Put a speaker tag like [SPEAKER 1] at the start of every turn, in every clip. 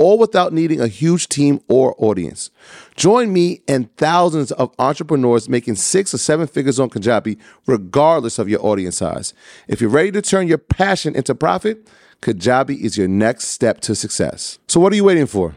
[SPEAKER 1] all without needing a huge team or audience. Join me and thousands of entrepreneurs making six or seven figures on Kajabi, regardless of your audience size. If you're ready to turn your passion into profit, Kajabi is your next step to success. So, what are you waiting for?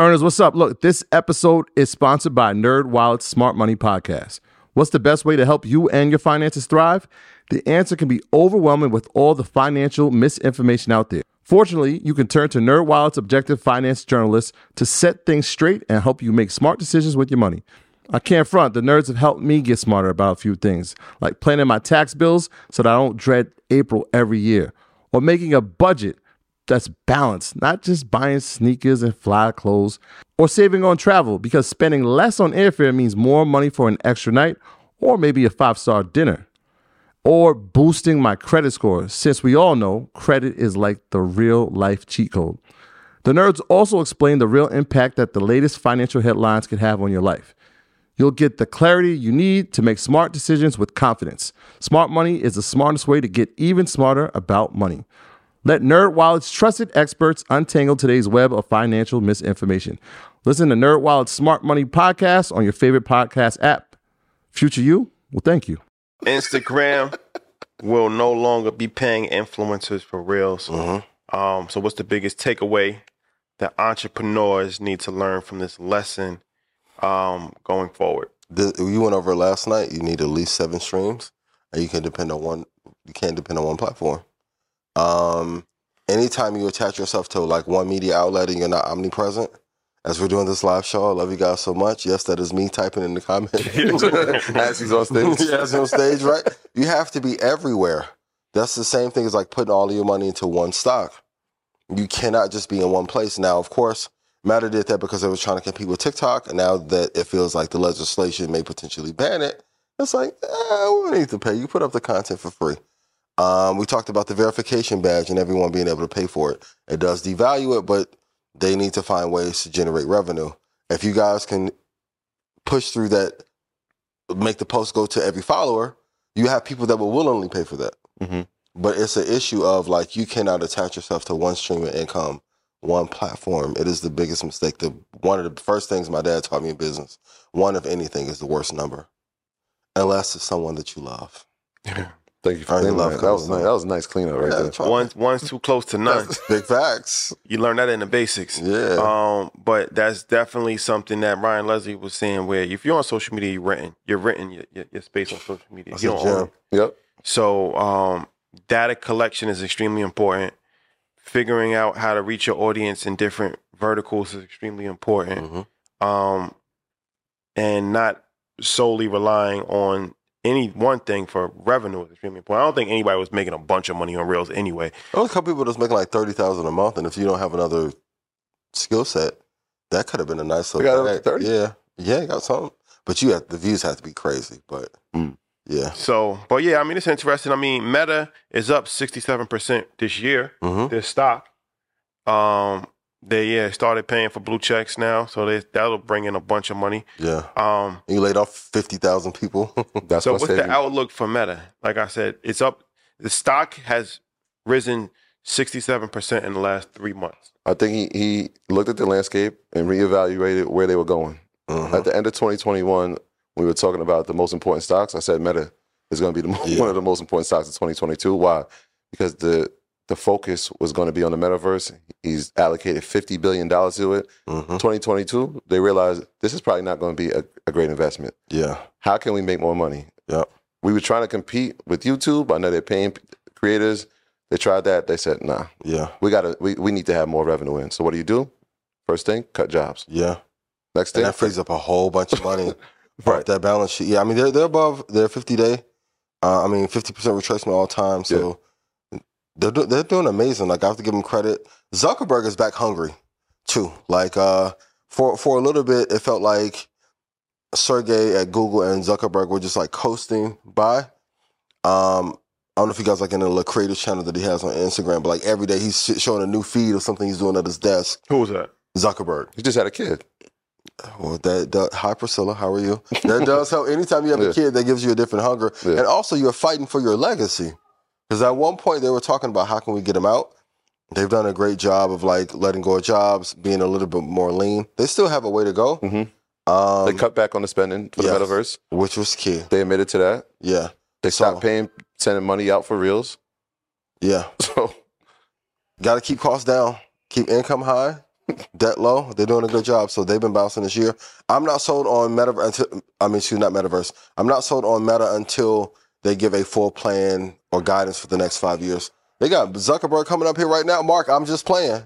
[SPEAKER 1] Earners, what's up? Look, this episode is sponsored by NerdWallet's Smart Money Podcast. What's the best way to help you and your finances thrive? The answer can be overwhelming with all the financial misinformation out there. Fortunately, you can turn to NerdWallet's objective finance journalists to set things straight and help you make smart decisions with your money. I can't front, the nerds have helped me get smarter about a few things, like planning my tax bills so that I don't dread April every year, or making a budget that's balanced, not just buying sneakers and fly clothes, or saving on travel because spending less on airfare means more money for an extra night or maybe a five star dinner or boosting my credit score, since we all know credit is like the real life cheat code. The nerds also explain the real impact that the latest financial headlines can have on your life. You'll get the clarity you need to make smart decisions with confidence. Smart money is the smartest way to get even smarter about money. Let NerdWallet's trusted experts untangle today's web of financial misinformation. Listen to NerdWallet's Smart Money podcast on your favorite podcast app. Future you, well, thank you.
[SPEAKER 2] Instagram will no longer be paying influencers for reels.
[SPEAKER 3] Mm-hmm.
[SPEAKER 2] Um, so, what's the biggest takeaway that entrepreneurs need to learn from this lesson um, going forward?
[SPEAKER 3] The, you went over last night. You need at least seven streams, and you can depend on one. You can't depend on one platform. Um, anytime you attach yourself to like one media outlet and you're not omnipresent, as we're doing this live show, I love you guys so much. Yes, that is me typing in the comments.
[SPEAKER 1] As he's on stage.
[SPEAKER 3] yeah, as on stage, right? You have to be everywhere. That's the same thing as like putting all of your money into one stock. You cannot just be in one place. Now, of course, Meta did that because they was trying to compete with TikTok, and now that it feels like the legislation may potentially ban it, it's like, eh, we don't need to pay. You put up the content for free. Um, we talked about the verification badge and everyone being able to pay for it. It does devalue it, but they need to find ways to generate revenue. If you guys can push through that, make the post go to every follower, you have people that will willingly pay for that.
[SPEAKER 2] Mhm.
[SPEAKER 3] But it's an issue of like you cannot attach yourself to one stream of income, one platform. It is the biggest mistake. The one of the first things my dad taught me in business. One of anything is the worst number, unless it's someone that you love.
[SPEAKER 4] Thank you for
[SPEAKER 3] I
[SPEAKER 4] cleaning
[SPEAKER 3] love
[SPEAKER 4] that. That was nice. That was a nice cleanup right
[SPEAKER 3] Yeah,
[SPEAKER 4] there.
[SPEAKER 3] try-
[SPEAKER 2] One's, one's too close to none.
[SPEAKER 3] Big facts.
[SPEAKER 2] You learn that in the basics.
[SPEAKER 3] Yeah.
[SPEAKER 2] Um, but that's definitely something that Ryan Leslie was saying. Where if you're on social media, you're renting. You're renting your, your, your space on social media.
[SPEAKER 3] That's
[SPEAKER 2] you
[SPEAKER 3] a
[SPEAKER 2] don't own it.
[SPEAKER 4] Yep.
[SPEAKER 2] So um, data collection is extremely important. Figuring out how to reach your audience in different verticals is extremely important.
[SPEAKER 3] Mhm.
[SPEAKER 2] Um, and not solely relying on any one thing for revenue is extremely important. I don't think anybody was making a bunch of money on Reels anyway.
[SPEAKER 3] There was a couple people that's making like thirty thousand a month, and if you don't have another skill set, that could have been a nice little
[SPEAKER 4] got up 30?
[SPEAKER 3] Yeah, yeah, got something. But you have the views have to be crazy. But
[SPEAKER 4] Mm.
[SPEAKER 3] yeah,
[SPEAKER 2] So, but yeah, I mean, it's interesting. I mean, Meta is up 67% this year,
[SPEAKER 3] hmm
[SPEAKER 2] their stock. Um, they, yeah, started paying for blue checks now. So they, that'll bring in a bunch of money.
[SPEAKER 3] yeah.
[SPEAKER 2] Um,
[SPEAKER 3] And you laid off fifty thousand people.
[SPEAKER 4] That's
[SPEAKER 2] so
[SPEAKER 4] what
[SPEAKER 2] what's
[SPEAKER 4] saved
[SPEAKER 2] the
[SPEAKER 4] me.
[SPEAKER 2] outlook for Meta? Like I said, it's up. The stock has risen sixty-seven percent in the last three months.
[SPEAKER 4] I think he, he looked at the landscape and reevaluated where they were going.
[SPEAKER 3] Mhm.
[SPEAKER 4] At the end of 2021, we were talking about the most important stocks. I said Meta is going to be the,
[SPEAKER 3] Yeah.
[SPEAKER 4] one of the most important stocks in 2022. Why? Because the the focus was going to be on the metaverse. He's allocated 50 billion dollars to it.
[SPEAKER 3] Mhm.
[SPEAKER 4] 2022, they realized this is probably not going to be a, a great investment.
[SPEAKER 3] Yeah.
[SPEAKER 4] How can we make more money?
[SPEAKER 3] Yep.
[SPEAKER 4] We were trying to compete with YouTube. I know they're paying creators. They tried that. They said, nah,
[SPEAKER 3] Yeah.
[SPEAKER 4] we got to, we, we need to have more revenue in. So what do you do? First thing, cut jobs.
[SPEAKER 3] Yeah.
[SPEAKER 4] Next
[SPEAKER 3] And
[SPEAKER 4] thing,
[SPEAKER 3] that frees up a whole bunch of money
[SPEAKER 4] Right.
[SPEAKER 3] that balance sheet. Yeah, I mean they're they're above their fifty day. Uh, I mean fifty percent retracement all time. So they're do, they're doing amazing. Like I have to give them credit. Zuckerberg is back hungry too. Like uh, for for a little bit, it felt like Sergey at Google and Zuckerberg were just like coasting by. Um, I don't know if you guys like in the little creator channel that he has on Instagram, but like every day he's sh- showing a new feed of something he's doing at his desk.
[SPEAKER 2] Who was that?
[SPEAKER 3] Zuckerberg.
[SPEAKER 4] he just had a kid.
[SPEAKER 3] Well, that, that hi Priscilla, how are you? That does help. Anytime you have
[SPEAKER 4] Yeah.
[SPEAKER 3] a kid, that gives you a different hunger,
[SPEAKER 4] Yeah.
[SPEAKER 3] and also you're fighting for your legacy. Because at one point they were talking about how can we get them out. They've done a great job of like letting go of jobs, being a little bit more lean. They still have a way to go,
[SPEAKER 4] Mhm.
[SPEAKER 3] um,
[SPEAKER 4] they cut back on the spending for
[SPEAKER 3] yes.
[SPEAKER 4] the metaverse.
[SPEAKER 3] which was key.
[SPEAKER 4] They admitted to that.
[SPEAKER 3] Yeah,
[SPEAKER 4] They stopped
[SPEAKER 3] So-
[SPEAKER 4] paying, sending money out for reels.
[SPEAKER 3] yeah.
[SPEAKER 4] So
[SPEAKER 3] Got to keep costs down, keep income high, debt low. They're doing a good job. So they've been bouncing this year. I'm not sold on metaverse. I mean, excuse not metaverse. I'm not sold on Meta until they give a full plan or guidance for the next five years. They got Zuckerberg coming up here right now. Mark, I'm just playing.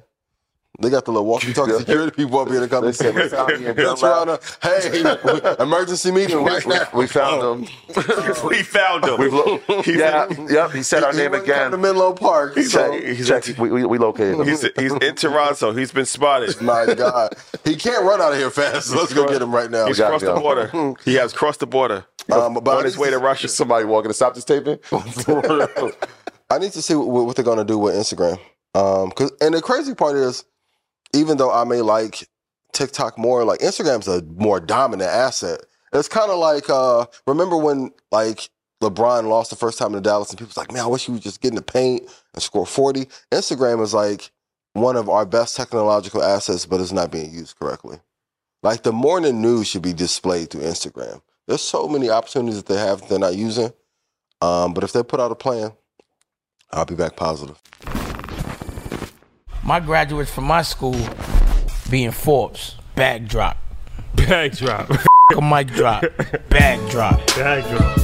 [SPEAKER 3] They got the little walkie-talkie security people up here to come and say,
[SPEAKER 4] They said, "We found you in
[SPEAKER 3] "That's
[SPEAKER 4] Bel
[SPEAKER 3] right, uh, Hey, emergency meeting right now."
[SPEAKER 4] we found them.
[SPEAKER 2] we found him.
[SPEAKER 4] We've lo-
[SPEAKER 2] He's
[SPEAKER 4] yeah,
[SPEAKER 2] in-
[SPEAKER 4] yep. He said our
[SPEAKER 3] He
[SPEAKER 4] name
[SPEAKER 3] wouldn't
[SPEAKER 4] again.
[SPEAKER 3] Come to Menlo Park. So,
[SPEAKER 2] Check- he's,
[SPEAKER 4] Check, we, we, we located him.
[SPEAKER 2] he's, he's in Toronto. He's been spotted.
[SPEAKER 3] my God, he can't run out of here fast. So let's go get him right now.
[SPEAKER 2] He's crossed
[SPEAKER 4] him,
[SPEAKER 2] the border. He has crossed the border
[SPEAKER 3] Um, but
[SPEAKER 2] on his way to- Russia.
[SPEAKER 4] Somebody walking to stop this taping.
[SPEAKER 3] I need to see what, what they're going to do with Instagram. Um, cause, and the crazy part is, even though I may like TikTok more, like Instagram's a more dominant asset. It's kind of like, uh, remember when like LeBron lost the first time in Dallas and people's like, man, I wish he would just get in the paint and score 40. Instagram is like one of our best technological assets, but it's not being used correctly. Like the morning news should be displayed through Instagram. There's so many opportunities that they have that they're not using. Um, but if they put out a plan, I'll be back positive.
[SPEAKER 5] My graduates from my school being Forbes, bag drop.
[SPEAKER 6] Bag drop.
[SPEAKER 5] A mic drop, bag drop.
[SPEAKER 6] Bag drop.